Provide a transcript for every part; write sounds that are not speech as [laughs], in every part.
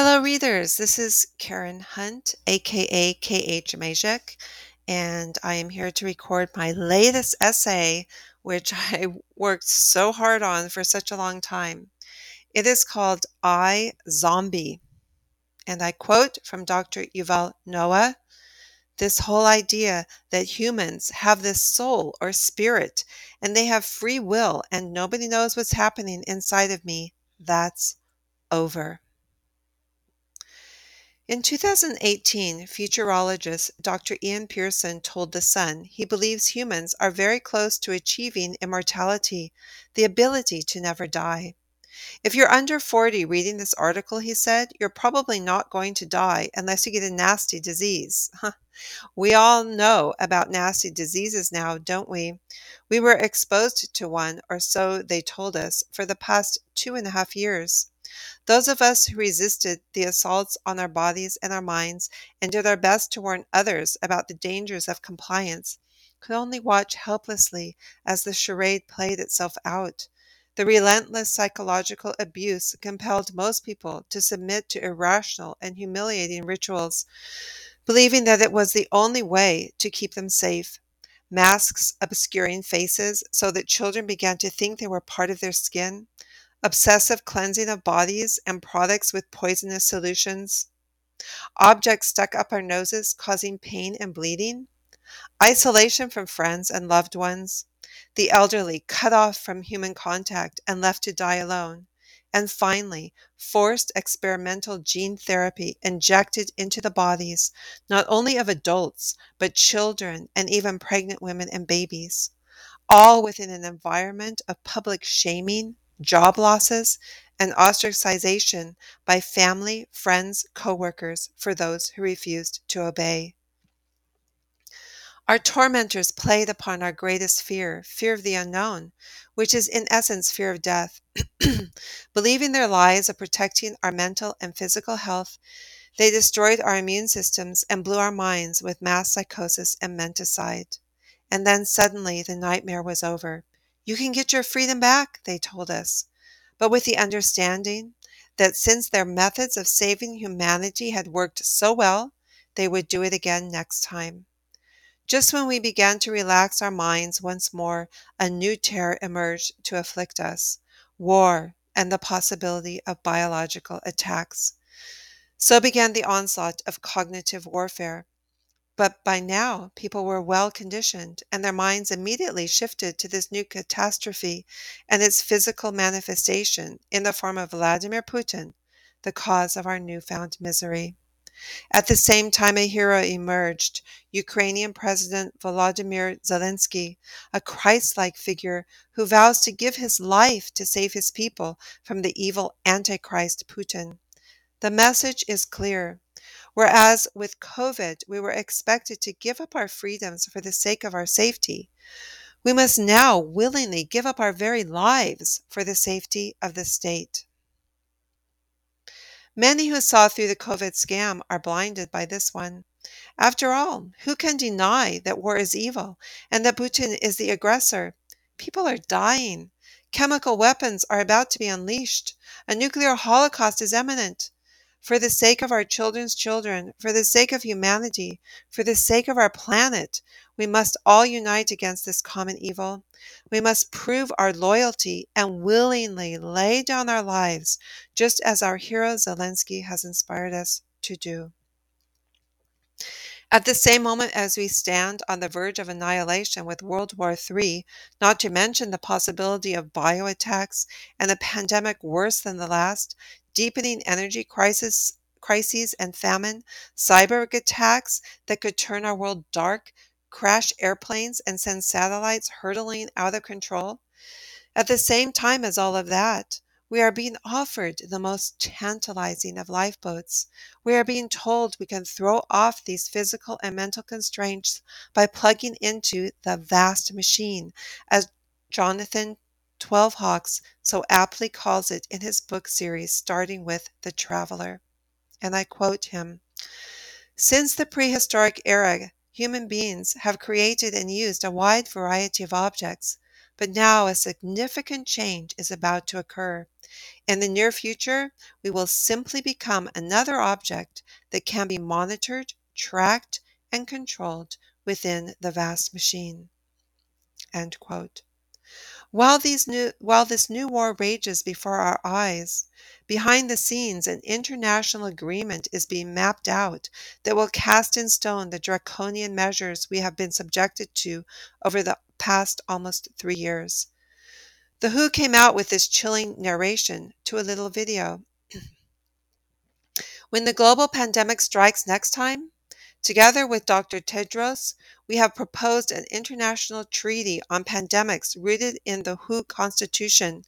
Hello, readers. This is Karen Hunt, aka KH Mezek, and I am here to record my latest essay, which [laughs] I worked so hard on for such a long time. It is called I Zombie, and I quote from Dr. Yuval Noah this whole idea that humans have this soul or spirit and they have free will and nobody knows what's happening inside of me, that's over. In 2018, futurologist Dr. Ian Pearson told The Sun he believes humans are very close to achieving immortality, the ability to never die. If you're under 40 reading this article, he said, you're probably not going to die unless you get a nasty disease. we all know about nasty diseases now, don't we? We were exposed to one, or so they told us, for the past two and a half years. Those of us who resisted the assaults on our bodies and our minds and did our best to warn others about the dangers of compliance could only watch helplessly as the charade played itself out. The relentless psychological abuse compelled most people to submit to irrational and humiliating rituals, believing that it was the only way to keep them safe. Masks obscuring faces so that children began to think they were part of their skin. Obsessive cleansing of bodies and products with poisonous solutions, objects stuck up our noses causing pain and bleeding, isolation from friends and loved ones, the elderly cut off from human contact and left to die alone, and finally, forced experimental gene therapy injected into the bodies not only of adults, but children and even pregnant women and babies, all within an environment of public shaming, job losses, and ostracization by family, friends, coworkers for those who refused to obey. Our tormentors played upon our greatest fear, fear of the unknown, which is in essence fear of death. [clears throat] Believing their lies of protecting our mental and physical health, they destroyed our immune systems and blew our minds with mass psychosis and menticide. And then suddenly the nightmare was over. You can get your freedom back, they told us, but with the understanding that since their methods of saving humanity had worked so well, they would do it again next time. Just when we began to relax our minds once more, a new terror emerged to afflict us war and the possibility of biological attacks. So began the onslaught of cognitive warfare, but by now, people were well conditioned, and their minds immediately shifted to this new catastrophe and its physical manifestation in the form of Vladimir Putin, the cause of our newfound misery. At the same time, a hero emerged Ukrainian President Volodymyr Zelensky, a Christ like figure who vows to give his life to save his people from the evil Antichrist Putin. The message is clear Whereas with COVID, we were expected to give up our freedoms for the sake of our safety, we must now willingly give up our very lives for the safety of the state. Many who saw through the COVID scam are blinded by this one. After all, who can deny that war is evil and that Putin is the aggressor? People are dying. Chemical weapons are about to be unleashed. A nuclear holocaust is imminent for the sake of our children's children, for the sake of humanity, for the sake of our planet, we must all unite against this common evil. We must prove our loyalty and willingly lay down our lives, just as our hero Zelensky has inspired us to do. At the same moment as we stand on the verge of annihilation with World War III, not to mention the possibility of bio attacks and a pandemic worse than the last, deepening energy crisis, crises and famine, cyber attacks that could turn our world dark, crash airplanes, and send satellites hurtling out of control. At the same time as all of that, we are being offered the most tantalizing of lifeboats. We are being told we can throw off these physical and mental constraints by plugging into the vast machine, as Jonathan Twelve Hawks so aptly calls it in his book series starting with The Traveler. And I quote him Since the prehistoric era, human beings have created and used a wide variety of objects, But now a significant change is about to occur. In the near future, we will simply become another object that can be monitored, tracked, and controlled within the vast machine. While, new, while this new war rages before our eyes, behind the scenes an international agreement is being mapped out that will cast in stone the draconian measures we have been subjected to over the past almost three years. The WHO came out with this chilling narration to a little video. [clears throat] when the global pandemic strikes next time, Together with Dr. Tedros, we have proposed an international treaty on pandemics rooted in the WHO Constitution.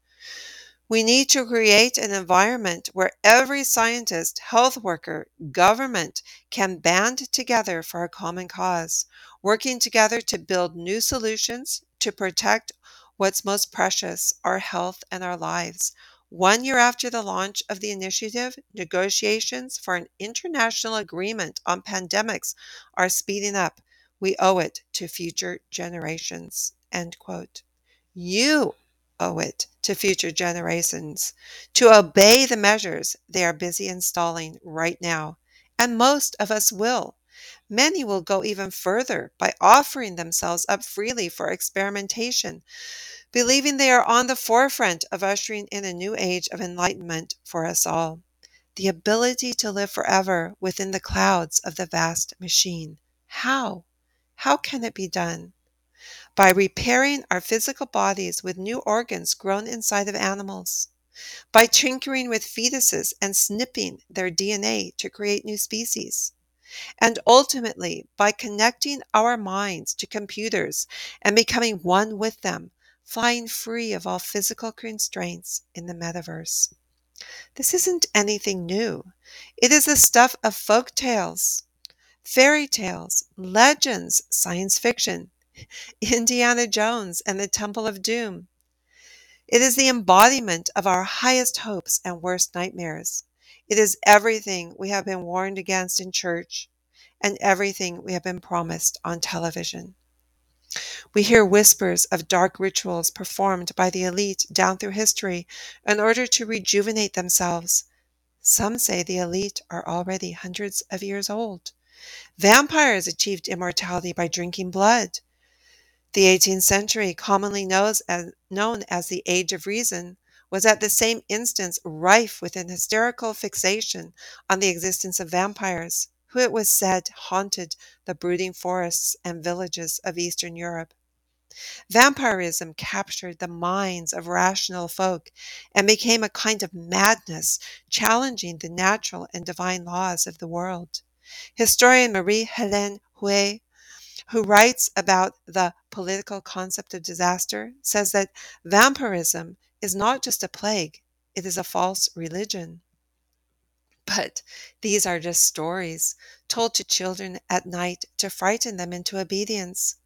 We need to create an environment where every scientist, health worker, government can band together for a common cause, working together to build new solutions to protect what's most precious our health and our lives. One year after the launch of the initiative, negotiations for an international agreement on pandemics are speeding up. We owe it to future generations. End quote. You owe it to future generations to obey the measures they are busy installing right now. And most of us will. Many will go even further by offering themselves up freely for experimentation believing they are on the forefront of ushering in a new age of enlightenment for us all. The ability to live forever within the clouds of the vast machine. How? How can it be done? By repairing our physical bodies with new organs grown inside of animals. By tinkering with fetuses and snipping their DNA to create new species and ultimately by connecting our minds to computers and becoming one with them flying free of all physical constraints in the metaverse. This isn't anything new. It is the stuff of folk tales, fairy tales, legends, science fiction, Indiana Jones and the Temple of Doom. It is the embodiment of our highest hopes and worst nightmares. It is everything we have been warned against in church and everything we have been promised on television. We hear whispers of dark rituals performed by the elite down through history in order to rejuvenate themselves. Some say the elite are already hundreds of years old. Vampires achieved immortality by drinking blood. The 18th century, commonly as, known as the Age of Reason, was at the same instance rife with an hysterical fixation on the existence of vampires who it was said haunted the brooding forests and villages of Eastern Europe. Vampirism captured the minds of rational folk and became a kind of madness, challenging the natural and divine laws of the world. Historian Marie Helene Huet, who writes about the political concept of disaster, says that vampirism is not just a plague, it is a false religion. But these are just stories told to children at night to frighten them into obedience.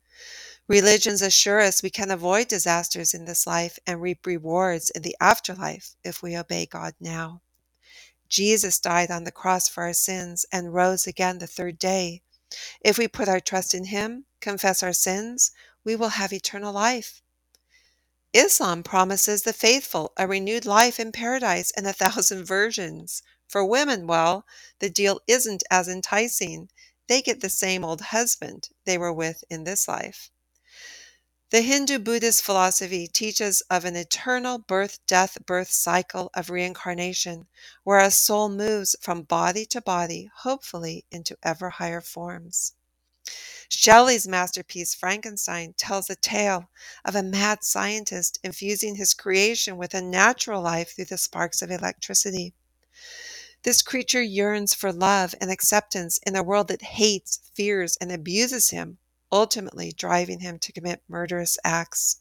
Religions assure us we can avoid disasters in this life and reap rewards in the afterlife if we obey God now. Jesus died on the cross for our sins and rose again the third day. If we put our trust in Him, confess our sins, we will have eternal life. Islam promises the faithful a renewed life in paradise and a thousand [laughs] virgins. For women, well, the deal isn't as enticing. They get the same old husband they were with in this life. The Hindu Buddhist philosophy teaches of an eternal birth, death, birth cycle of reincarnation, where a soul moves from body to body, hopefully into ever higher forms. Shelley's masterpiece Frankenstein tells a tale of a mad scientist infusing his creation with a natural life through the sparks of electricity. This creature yearns for love and acceptance in a world that hates, fears, and abuses him, ultimately driving him to commit murderous acts.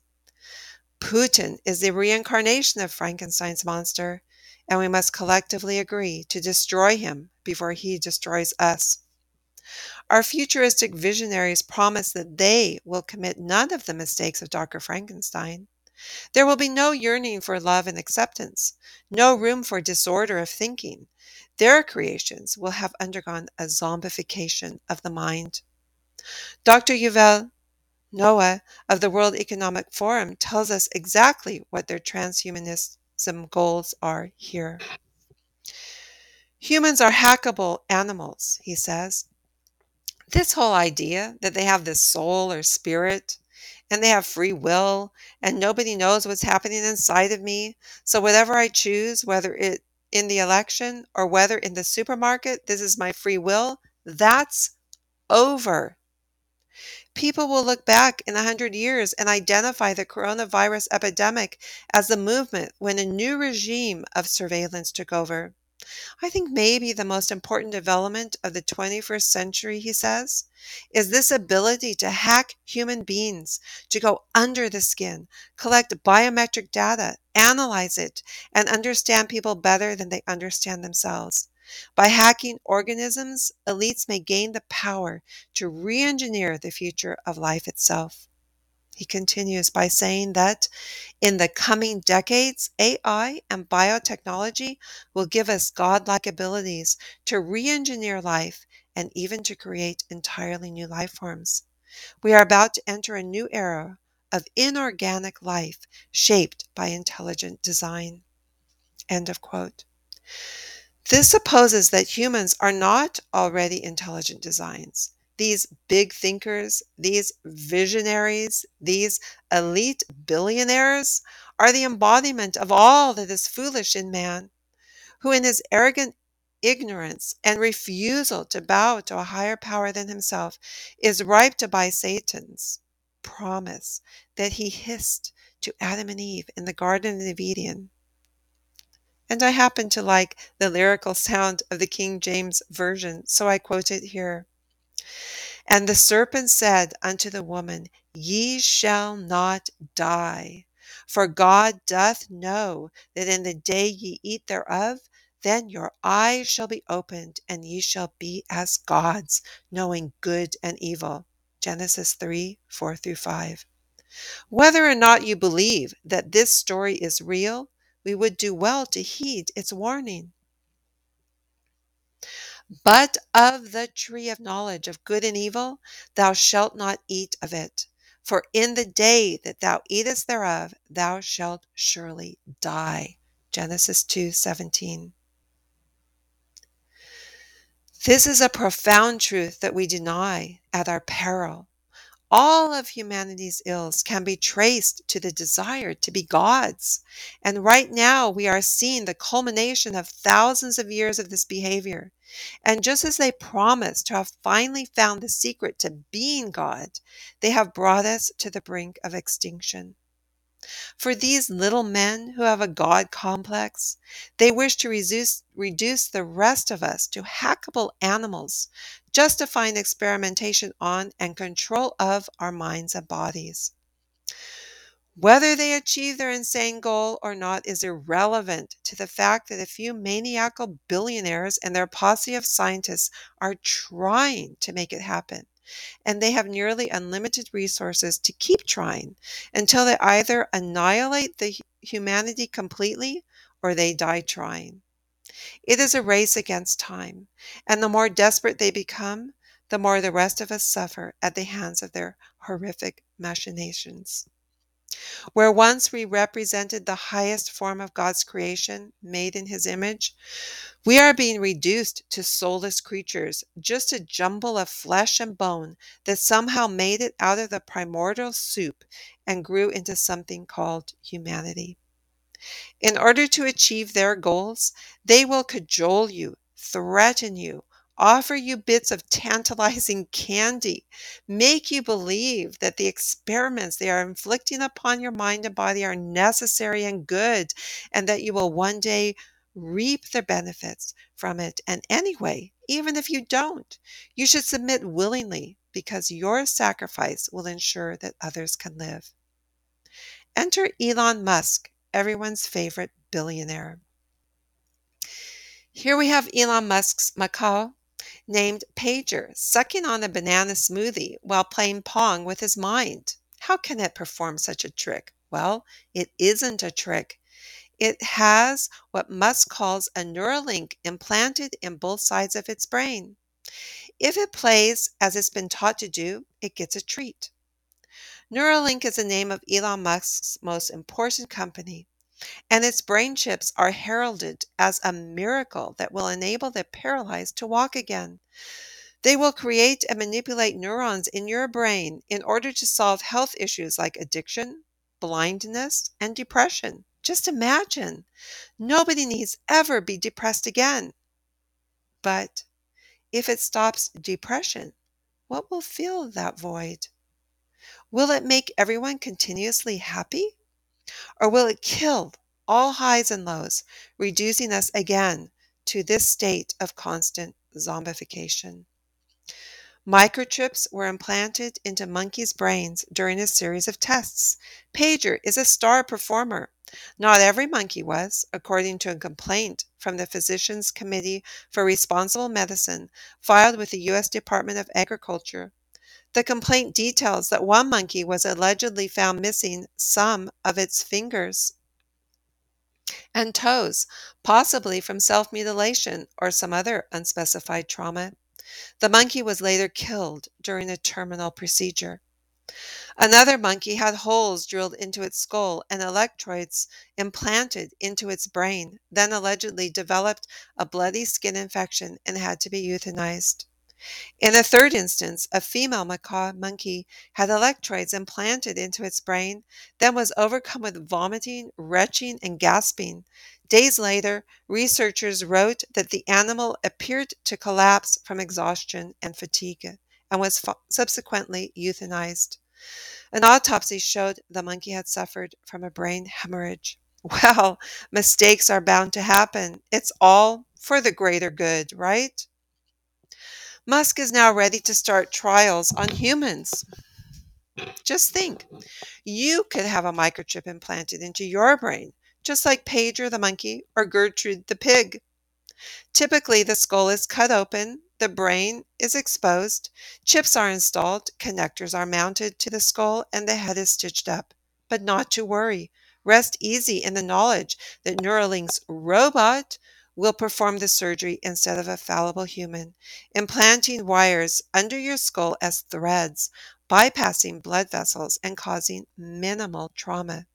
Putin is the reincarnation of Frankenstein's monster, and we must collectively agree to destroy him before he destroys us. Our futuristic visionaries promise that they will commit none of the mistakes of Dr. Frankenstein. There will be no yearning for love and acceptance, no room for disorder of thinking, their creations will have undergone a zombification of the mind. Dr. Yuval Noah of the World Economic Forum tells us exactly what their transhumanism goals are here. Humans are hackable animals, he says. This whole idea that they have this soul or spirit and they have free will and nobody knows what's happening inside of me. So whatever I choose, whether it in the election or whether in the supermarket, this is my free will, that's over. People will look back in a hundred years and identify the coronavirus epidemic as the movement when a new regime of surveillance took over. I think maybe the most important development of the 21st century, he says, is this ability to hack human beings, to go under the skin, collect biometric data, analyze it, and understand people better than they understand themselves. By hacking organisms, elites may gain the power to re engineer the future of life itself. He continues by saying that in the coming decades, AI and biotechnology will give us godlike abilities to re engineer life and even to create entirely new life forms. We are about to enter a new era of inorganic life shaped by intelligent design. End of quote. This supposes that humans are not already intelligent designs these big thinkers, these visionaries, these elite billionaires are the embodiment of all that is foolish in man, who in his arrogant ignorance and refusal to bow to a higher power than himself is ripe to buy Satan's promise that he hissed to Adam and Eve in the Garden of Eden. And I happen to like the lyrical sound of the King James Version, so I quote it here. And the serpent said unto the woman, Ye shall not die. For God doth know that in the day ye eat thereof, then your eyes shall be opened, and ye shall be as gods, knowing good and evil. Genesis 3 4 through 5. Whether or not you believe that this story is real, we would do well to heed its warning. But of the tree of knowledge of good and evil thou shalt not eat of it. For in the day that thou eatest thereof, thou shalt surely die. Genesis 2:17. This is a profound truth that we deny at our peril. All of humanity's ills can be traced to the desire to be gods. And right now, we are seeing the culmination of thousands of years of this behavior. And just as they promised to have finally found the secret to being God, they have brought us to the brink of extinction. For these little men who have a God complex, they wish to reduce, reduce the rest of us to hackable animals, justifying experimentation on and control of our minds and bodies. Whether they achieve their insane goal or not is irrelevant to the fact that a few maniacal billionaires and their posse of scientists are trying to make it happen. And they have nearly unlimited resources to keep trying until they either annihilate the humanity completely or they die trying. It is a race against time, and the more desperate they become, the more the rest of us suffer at the hands of their horrific machinations. Where once we represented the highest form of God's creation, made in His image, we are being reduced to soulless creatures, just a jumble of flesh and bone that somehow made it out of the primordial soup and grew into something called humanity. In order to achieve their goals, they will cajole you, threaten you, offer you bits of tantalizing candy, make you believe that the experiments they are inflicting upon your mind and body are necessary and good, and that you will one day reap the benefits from it. And anyway, even if you don't, you should submit willingly because your sacrifice will ensure that others can live. Enter Elon Musk, everyone's favorite billionaire. Here we have Elon Musk's macaque named Pager sucking on a banana smoothie while playing Pong with his mind. How can it perform such a trick? Well, it isn't a trick. It has what Musk calls a Neuralink implanted in both sides of its brain. If it plays as it's been taught to do, it gets a treat. Neuralink is the name of Elon Musk's most important company, and its brain chips are heralded as a miracle that will enable the paralyzed to walk again. They will create and manipulate neurons in your brain in order to solve health issues like addiction, blindness, and depression. Just imagine. Nobody needs ever be depressed again. But if it stops depression, what will fill that void? Will it make everyone continuously happy? Or will it kill all highs and lows, reducing us again to this state of constant zombification? Microchips were implanted into monkeys' brains during a series of tests. Pager is a star performer. Not every monkey was, according to a complaint from the Physicians Committee for Responsible Medicine filed with the U.S. Department of Agriculture. The complaint details that one monkey was allegedly found missing some of its fingers and toes, possibly from self mutilation or some other unspecified trauma. The monkey was later killed during a terminal procedure. Another monkey had holes drilled into its skull and electrodes implanted into its brain, then allegedly developed a bloody skin infection and had to be euthanized. In a third instance, a female macaque monkey had electrodes implanted into its brain, then was overcome with vomiting, retching, and gasping. Days later, researchers wrote that the animal appeared to collapse from exhaustion and fatigue and was subsequently euthanized. An autopsy showed the monkey had suffered from a brain hemorrhage. [laughs] Well, mistakes are bound to happen. It's all for the greater good, right? Musk is now ready to start trials on humans. Just think you could have a microchip implanted into your brain, just like Pager the monkey or Gertrude the pig. Typically, the skull is cut open, the brain is exposed, chips are installed, connectors are mounted to the skull, and the head is stitched up. But not to worry. Rest easy in the knowledge that Neuralink's robot will perform the surgery instead of a fallible human, implanting wires under your skull as threads, bypassing blood vessels, and causing minimal trauma.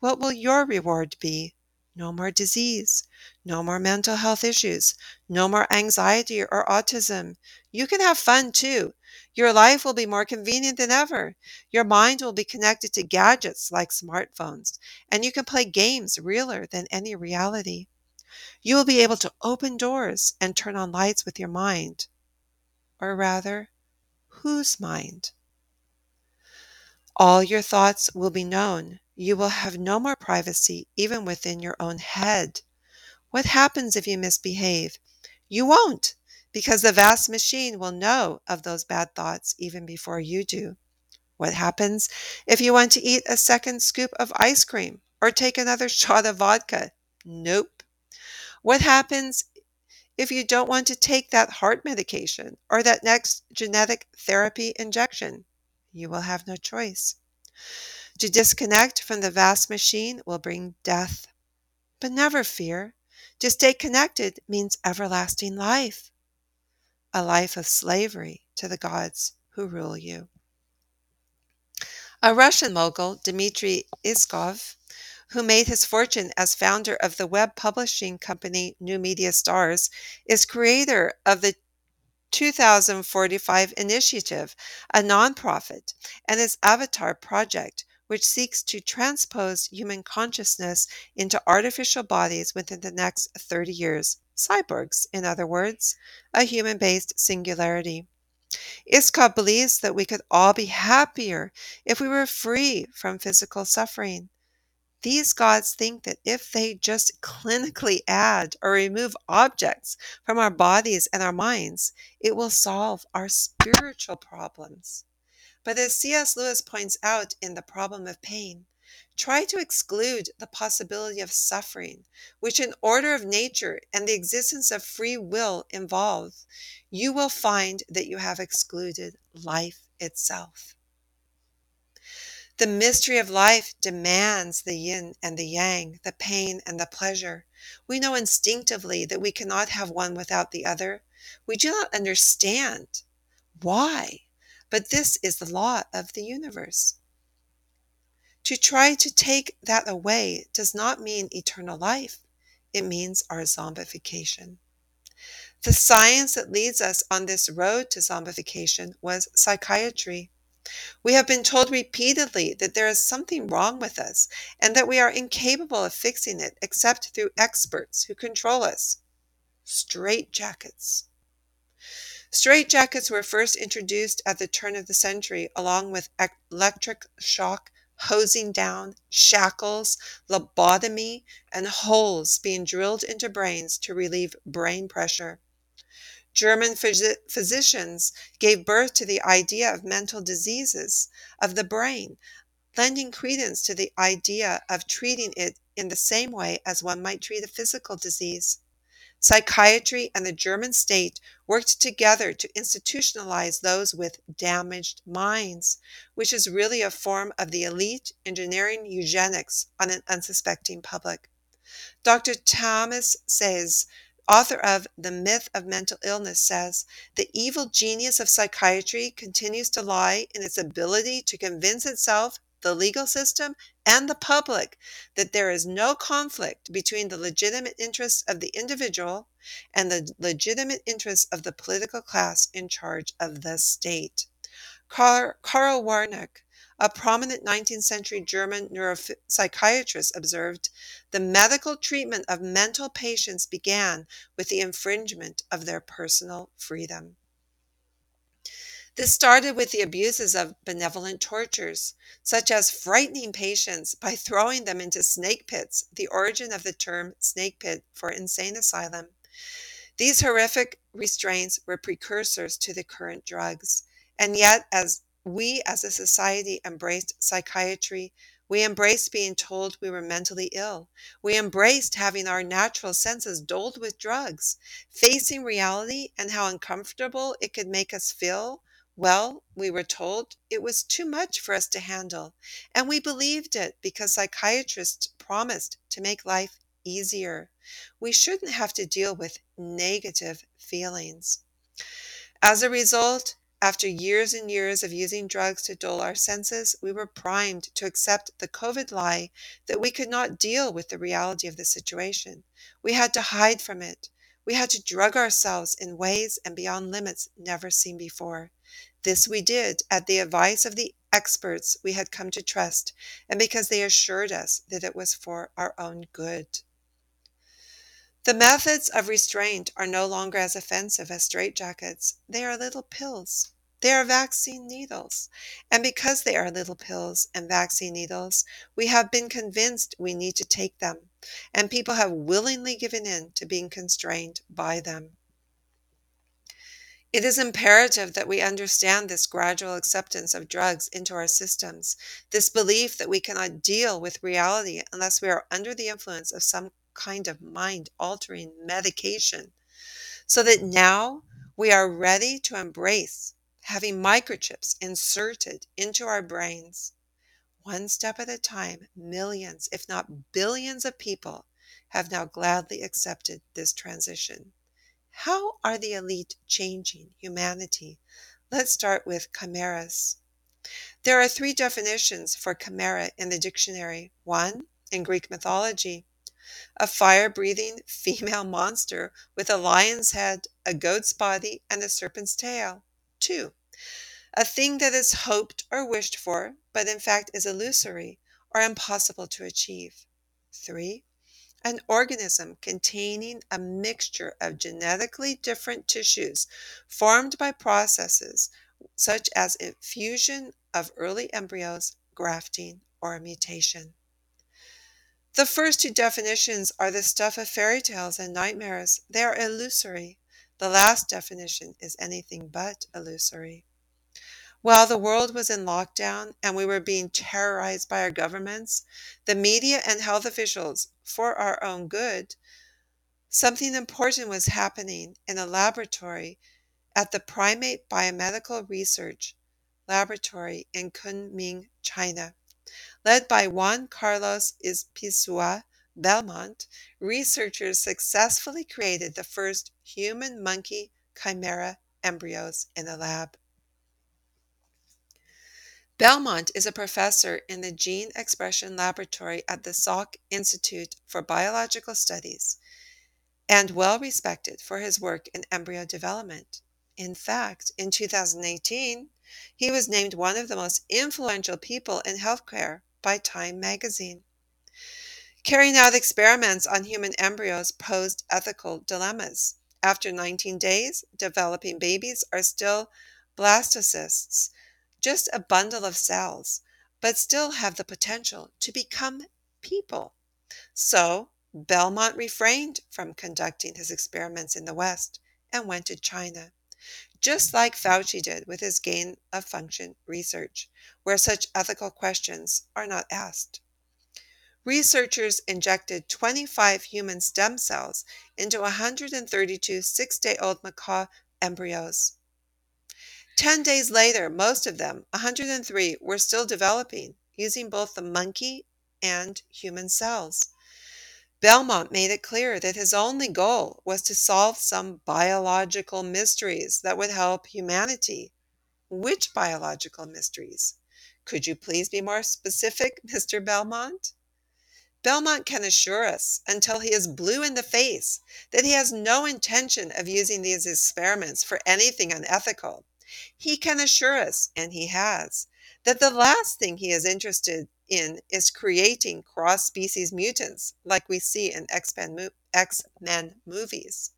What will your reward be? No more disease, no more mental health issues, no more anxiety or autism. You can have fun too. Your life will be more convenient than ever. Your mind will be connected to gadgets like smartphones, and you can play games realer than any reality. You will be able to open doors and turn on lights with your mind. Or rather, whose mind? All your thoughts will be known. You will have no more privacy, even within your own head. What happens if you misbehave? You won't, because the vast machine will know of those bad thoughts even before you do. What happens if you want to eat a second scoop of ice cream or take another [laughs] shot of vodka? Nope. What happens if you don't want to take that heart medication or that next genetic therapy injection? You will have no choice. To disconnect from the vast machine will bring death. But never fear. To stay connected means everlasting life, a life of slavery to the gods who rule you. A Russian mogul, Dmitry Itskov, who made his fortune as founder of the web publishing company New Media Stars, is creator of the 2045 Initiative, a nonprofit, and its Avatar project, which seeks to transpose human consciousness into artificial bodies within the next 30 years. Cyborgs, in other words, a human based singularity. Itskov believes that we could all be happier if we were free from physical suffering. These gods think that if they just clinically add or remove objects from our bodies and our minds, it will solve our spiritual problems. But as C.S. Lewis points out in The Problem of Pain, try to exclude the possibility of suffering, which in order of nature and the existence of free will involve, you will find that you have excluded life itself. The mystery of life demands the yin and the yang, the pain and the pleasure. We know instinctively that we cannot have one without the other. We do not understand why, but this is the law of the universe. To try to take that away does not mean eternal life, it means our zombification. The science that leads us on this road to zombification was psychiatry. We have been told repeatedly that there is something wrong with us and that we are incapable of fixing it except through experts who control us. Straitjackets. Straitjackets were first introduced at the turn of the century along with electric shock, hosing down, shackles, lobotomy, and holes being drilled into brains to relieve brain pressure. German phys- physicians gave birth to the idea of mental diseases of the brain, lending credence to the idea of treating it in the same way as one might treat a physical disease. Psychiatry and the German state worked together to institutionalize those with damaged minds, which is really a form of the elite engineering eugenics on an unsuspecting public. Dr. Thomas Szasz author of The Myth of Mental Illness, says the evil genius of psychiatry continues to lie in its ability to convince itself, the legal system, and the public that there is no conflict between the legitimate interests of the individual and the legitimate interests of the political class in charge of the state. Karl, Wernicke a prominent 19th century German neuropsychiatrist observed the medical treatment of mental patients began with the infringement of their personal freedom. This started with the abuses of benevolent tortures, such as frightening patients by throwing them into snake pits, the origin of the term snake pit for insane asylum. These horrific restraints were precursors to the current drugs. And yet, as we as a society embraced psychiatry. We embraced being told we were mentally ill. We embraced having our natural senses dulled with drugs. Facing reality and how uncomfortable it could make us feel, well, we were told it was too much for us to handle. And we believed it because psychiatrists promised to make life easier. We shouldn't have to deal with negative feelings. As a result, after years and years of using drugs to dull our senses, we were primed to accept the COVID lie that we could not deal with the reality of the situation. We had to hide from it. We had to drug ourselves in ways and beyond limits never seen before. This we did at the advice of the experts we had come to trust, and because they assured us that it was for our own good. The methods of restraint are no longer as offensive as straitjackets. They are little pills. They are vaccine needles. And because they are little pills and vaccine needles, we have been convinced we need to take them. And people have willingly given in to being constrained by them. It is imperative that we understand this gradual acceptance of drugs into our systems, this belief that we cannot deal with reality unless we are under the influence of some kind of mind altering medication, so that now we are ready to embrace having microchips inserted into our brains. One step at a time, millions, if not billions, of people have now gladly accepted this transition. How are the elite changing humanity? Let's start with chimeras. There are three definitions for chimera in the dictionary. One, in Greek mythology, a fire breathing female monster with a lion's head, a goat's body, and a serpent's tail. 2. A thing that is hoped or wished for, but in fact is illusory or impossible to achieve. 3. An organism containing a mixture of genetically different tissues formed by processes such as fusion of early embryos, grafting, or mutation. The first two definitions are the stuff of fairy tales and nightmares. They are illusory. The last definition is anything but illusory. While the world was in lockdown and we were being terrorized by our governments, the media and health officials, for our own good, something important was happening in a laboratory at the Primate Biomedical Research Laboratory in Kunming, China. Led by Juan Carlos Izpisua Belmont, researchers successfully created the first human monkey chimera embryos in the lab. Belmont is a professor in the Gene Expression Laboratory at the Salk Institute for Biological Studies and well respected for his work in embryo development. In fact, in 2018, he was named one of the most influential people in healthcare by Time magazine. Carrying out experiments on human embryos posed ethical dilemmas. After 19 days, developing babies are still blastocysts, just a bundle of cells, but still have the potential to become people. So, Belmont refrained from conducting his experiments in the West and went to China, just like Fauci did with his gain of function research, where such ethical questions are not asked. Researchers injected 25 human stem cells into 132 six day old macaque embryos. Ten days later, most of them, 103, were still developing, using both the monkey and human cells. Belmont made it clear that his only goal was to solve some biological mysteries that would help humanity. Which biological mysteries? Could you please be more specific, [laughs] Mr. Belmont? Belmont can assure us, until he is blue in the face, that he has no intention of using these experiments for anything unethical. He can assure us, and he has, that the last thing he is interested in is creating cross species mutants like we see in X Men movies.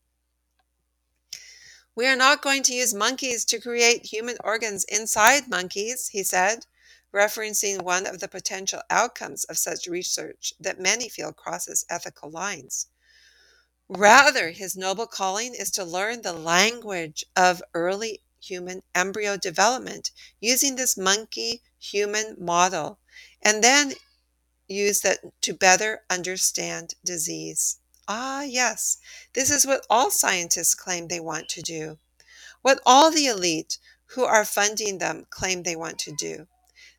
We are not going to use monkeys to create human organs inside monkeys, he said, referencing one of the potential outcomes of such research that many feel crosses ethical lines. Rather, his noble calling is to learn the language of early human embryo development using this monkey human model and then use that to better understand disease. Ah, yes, this is what all scientists claim they want to do, what all the elite who are funding them claim they want to do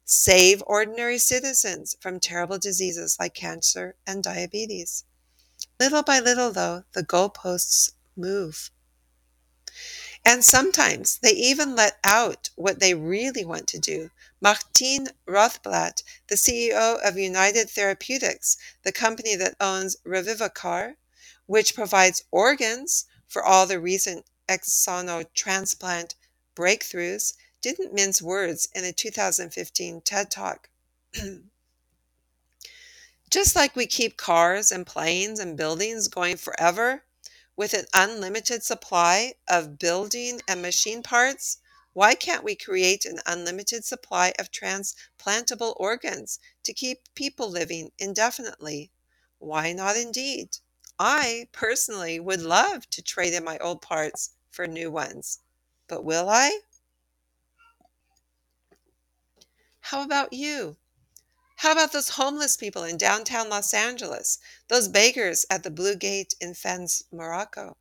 save ordinary citizens from terrible diseases like cancer and diabetes. Little by little, though, the goalposts move. And sometimes they even let out what they really want to do. Martine Rothblatt, the CEO of United Therapeutics, the company that owns Revivicor, which provides organs for all the recent xenotransplant breakthroughs, didn't mince words in a 2015 TED Talk. [clears throat] Just like we keep cars and planes and buildings going forever, with an unlimited supply of building and machine parts, why can't we create an unlimited supply of transplantable organs to keep people living indefinitely? Why not indeed? I personally would love to trade in my old parts for new ones. But will I? How about you? How about those homeless people in downtown Los Angeles? Those beggars at the Blue Gate in Fez, Morocco?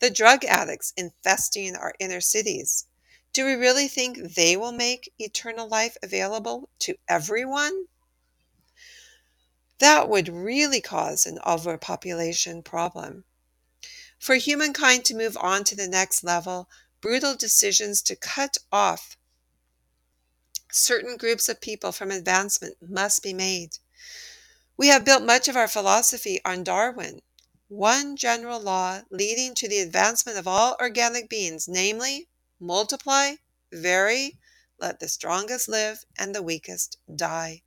The drug addicts infesting our inner cities? Do we really think they will make eternal life available to everyone? That would really cause an overpopulation problem. For humankind to move on to the next level, brutal decisions to cut off certain groups of people from advancement must be made. We have built much of our philosophy on Darwin, one general law leading to the advancement of all organic beings, namely, multiply, vary, let the strongest live, and the weakest die.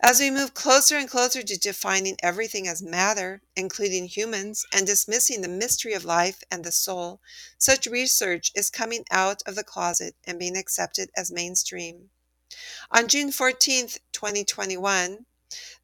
As we move closer and closer to defining everything as matter, including humans, and dismissing the mystery of life and the soul, such research is coming out of the closet and being accepted as mainstream. On June 14, 2021,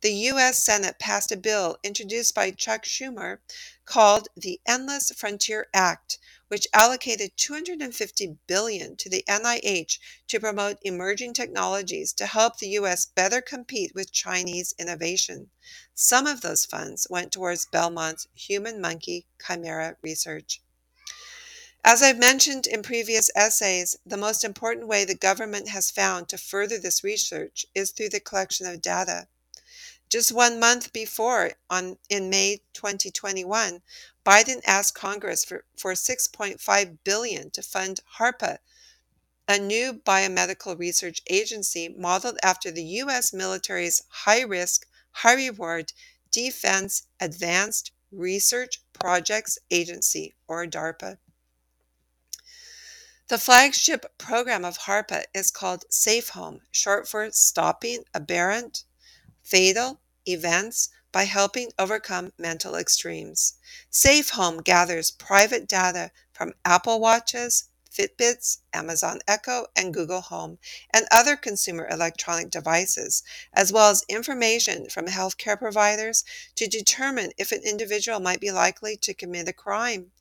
the U.S. Senate passed a bill introduced by Chuck Schumer called the Endless Frontier Act, which allocated 250 billion to the NIH to promote emerging technologies to help the US better compete with Chinese innovation. Some of those funds went towards Belmont's human monkey chimera research. As I've mentioned in previous essays, the most important way the government has found to further this research is through the collection of data. Just one month before, on in May 2021, Biden asked Congress for, for 6.5 billion to fund HARPA, a new biomedical research agency modeled after the U.S. military's high risk, high reward Defense Advanced Research Projects Agency, or DARPA. The flagship program of HARPA is called Safe Home, short for Stopping Aberrant, Fatal Events by helping overcome mental extremes. Safe Home gathers private data from Apple Watches, Fitbits, Amazon Echo, and Google Home, and other consumer electronic devices, as well as information from healthcare providers to determine if an individual might be likely to commit a crime.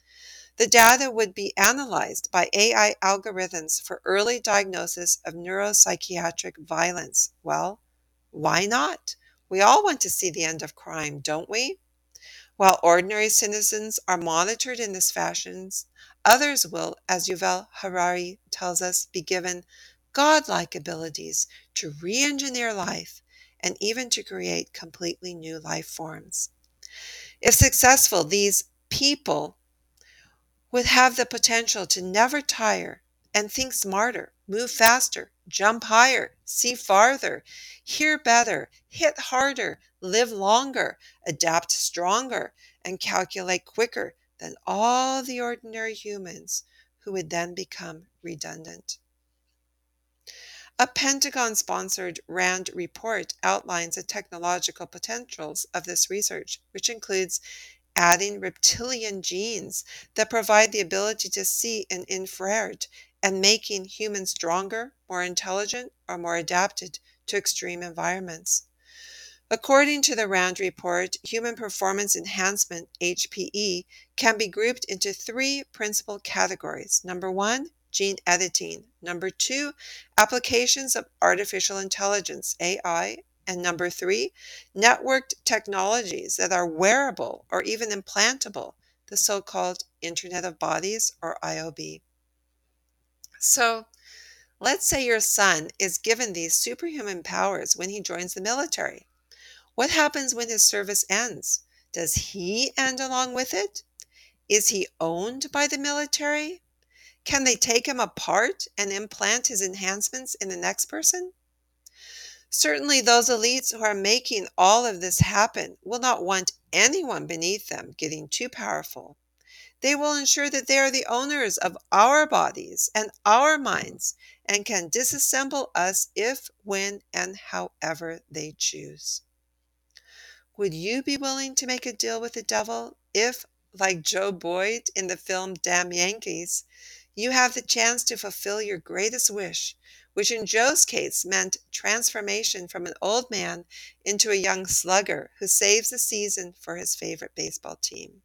The data would be analyzed by AI algorithms for early diagnosis of neuropsychiatric violence. Well, why not? We all want to see the end of crime, don't we? While ordinary citizens are monitored in this fashion, others will, as Yuval Harari tells us, be given godlike abilities to re engineer life and even to create completely new life forms. If successful, these people would have the potential to never tire and think smarter, move faster, jump higher, see farther, hear better, hit harder, live longer, adapt stronger, and calculate quicker than all the ordinary humans who would then become redundant. A Pentagon sponsored RAND report outlines the technological potentials of this research, which includes adding reptilian genes that provide the ability to see in infrared and making humans stronger, more intelligent, or more adapted to extreme environments. According to the RAND report, human performance enhancement, HPE, can be grouped into three principal categories. Number one, gene editing. Number two, applications of artificial intelligence, AI. And number three, networked technologies that are wearable or even implantable, the so called Internet of Bodies or IOB. So, let's say your son is given these superhuman powers when he joins the military. What happens when his service ends? Does he end along with it? Is he owned by the military? Can they take him apart and implant his enhancements in the next person? Certainly, those elites who are making all of this happen will not want anyone beneath them getting too powerful. They will ensure that they are the owners of our bodies and our minds and can disassemble us if, when, and however they choose. Would you be willing to make a deal with the devil if, like Joe Boyd in the film Damn Yankees, you have the chance to fulfill your greatest wish, which in Joe's case meant transformation from an old man into a young slugger who saves the season for his favorite baseball team?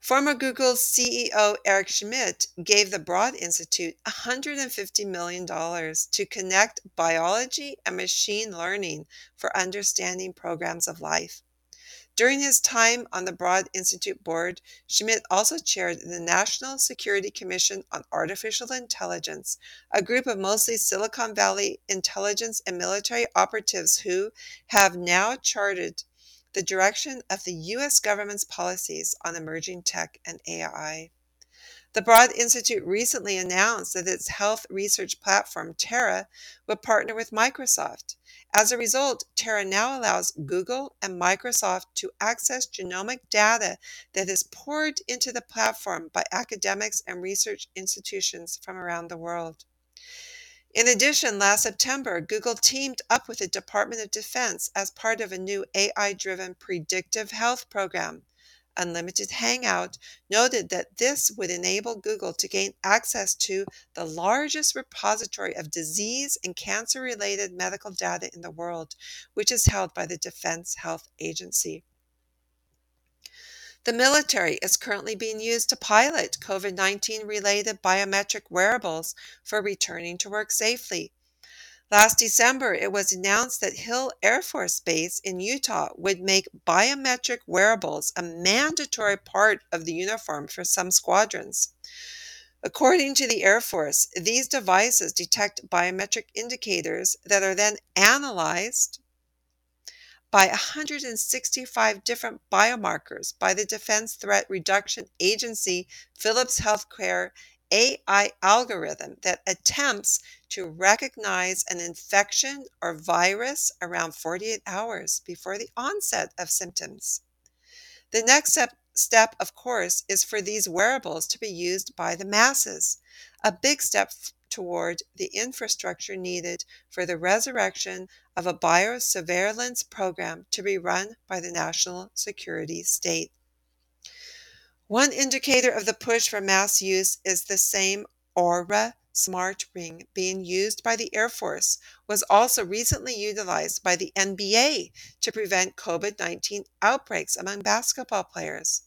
Former Google CEO Eric Schmidt gave the Broad Institute $150 million to connect biology and machine learning for understanding programs of life. During his time on the Broad Institute board, Schmidt also chaired the National Security Commission on Artificial Intelligence, a group of mostly Silicon Valley intelligence and military operatives who have now charted the direction of the U.S. government's policies on emerging tech and AI. The Broad Institute recently announced that its health research platform, Terra, would partner with Microsoft. As a result, Terra now allows Google and Microsoft to access genomic data that is poured into the platform by academics and research institutions from around the world. In addition, last September, Google teamed up with the Department of Defense as part of a new AI driven predictive health program. Unlimited Hangout noted that this would enable Google to gain access to the largest repository of disease and cancer related medical data in the world, which is held by the Defense Health Agency. The military is currently being used to pilot COVID 19 related biometric wearables for returning to work safely. Last December, it was announced that Hill Air Force Base in Utah would make biometric wearables a mandatory part of the uniform for some squadrons. According to the Air Force, these devices detect biometric indicators that are then analyzed by 165 different biomarkers by the Defense Threat Reduction Agency, Philips Healthcare, AI algorithm that attempts to recognize an infection or virus around 48 hours before the onset of symptoms. The next step, step, of course, is for these wearables to be used by the masses, a big step toward the infrastructure needed for the resurrection of a biosurveillance program to be run by the national security state. One indicator of the push for mass use is the same Oura smart ring being used by the Air Force was also recently utilized by the NBA to prevent COVID 19 outbreaks among basketball players.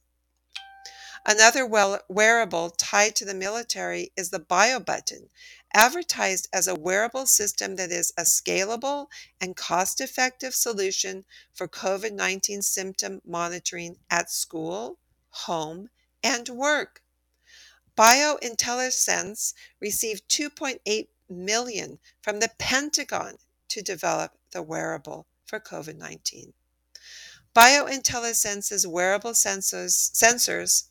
Another wearable tied to the military is the BioButton, advertised as a wearable system that is a scalable and cost effective solution for COVID 19 symptom monitoring at school, home, and work. BioIntelliSense received 2.8 million from the Pentagon to develop the wearable for COVID-19. BioIntelliSense's wearable sensors, sensors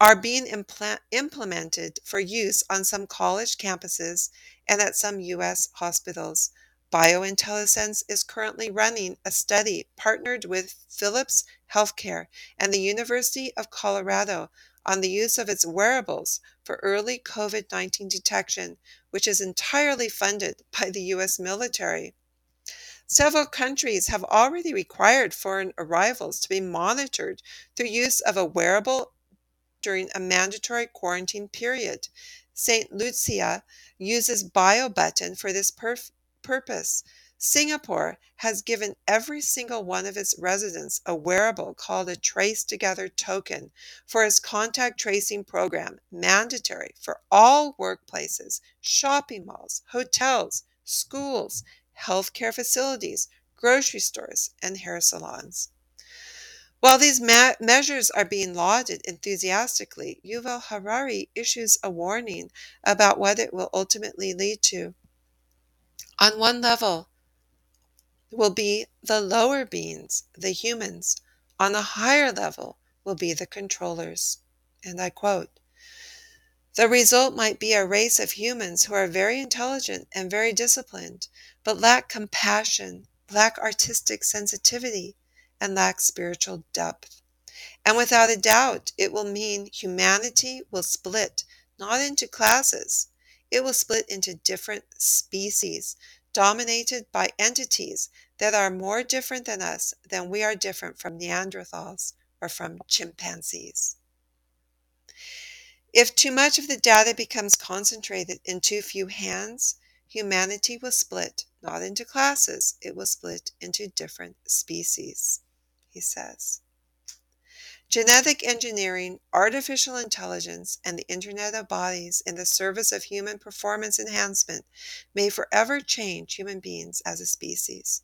are being impl- implemented for use on some college campuses and at some U.S. hospitals. BioIntelliSense is currently running a study partnered with Philips Healthcare and the University of Colorado on the use of its wearables for early COVID 19 detection, which is entirely funded [laughs] by the U.S. military. Several countries have already required foreign arrivals to be monitored through use of a wearable during a mandatory quarantine period. St. Lucia uses BioButton for this perf- purpose. Singapore has given every single one of its residents a wearable called a Trace Together token for its contact tracing program, mandatory for all workplaces, shopping malls, hotels, schools, healthcare facilities, grocery stores, and hair salons. While these ma- measures are being lauded enthusiastically, Yuval Harari issues a warning about what it will ultimately lead to. On one level, will be the lower beings, the humans. On a higher level will be the controllers. And I quote The result might be a race of humans who are very intelligent and very disciplined, but lack compassion, lack artistic sensitivity, and lack spiritual depth. And without a doubt, it will mean humanity will split not into classes, it will split into different species, dominated by entities that are more different than us than we are different from Neanderthals or from chimpanzees. If too much of the data becomes concentrated in too few hands, humanity will split not into classes, it will split into different species, he says. Genetic engineering, artificial intelligence, and the Internet of Bodies in the service of human performance enhancement may forever change human beings as a species.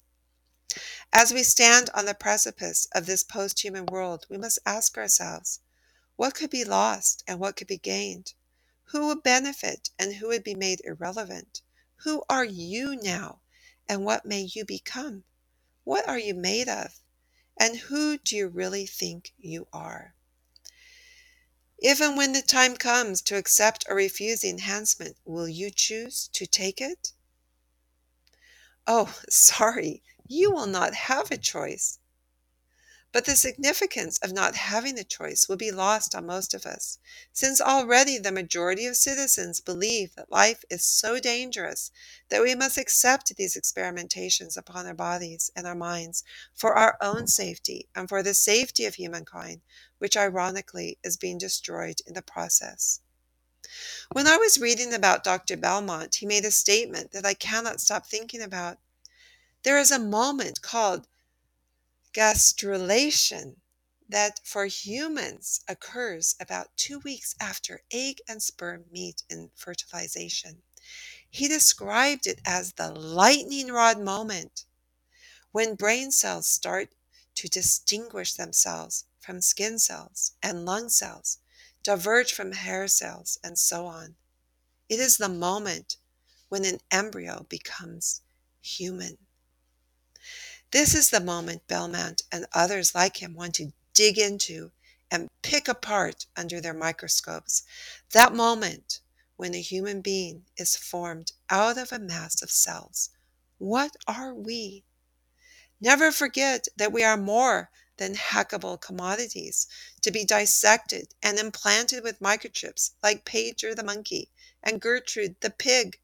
As we stand on the precipice of this post human world, we must ask ourselves what could be lost and what could be gained? Who would benefit and who would be made irrelevant? Who are you now and what may you become? What are you made of? And who do you really think you are? And when the time comes to accept or refuse the enhancement, will you choose to take it? Oh, [laughs] sorry, you will not have a choice. But the significance of not having a choice will be lost on most of us, since already the majority of citizens believe that life is so dangerous that we must accept these experimentations upon our bodies and our minds for our own safety and for the safety of humankind, which ironically is being destroyed in the process. When I was reading about Dr. Belmont, he made a statement that I cannot stop thinking about. There is a moment called gastrulation that for humans occurs about two weeks after egg and sperm meet in fertilization. He described it as the lightning rod moment when brain cells start to distinguish themselves from skin cells and lung cells, diverge from hair cells, and so on. It is the moment when an embryo becomes human. This is the moment Belmont and others like him want to dig into and pick apart under their microscopes. That moment when a human being is formed out of a mass of cells. What are we? Never forget that we are more than hackable commodities to be dissected and implanted with microchips like Pager the monkey and Gertrude the pig.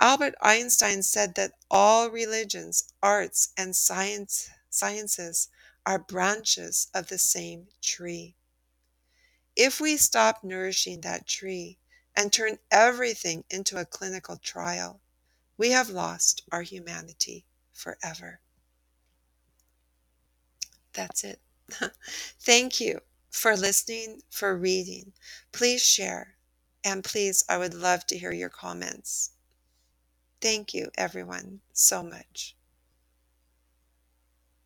Albert Einstein said that all religions, arts, and science, sciences are branches of the same tree. If we stop nourishing that tree and turn everything into a clinical trial, we have lost our humanity forever. That's it. [laughs] Thank you for listening, for reading. Please share, and please, I would love to hear your comments. Thank you, everyone, so much.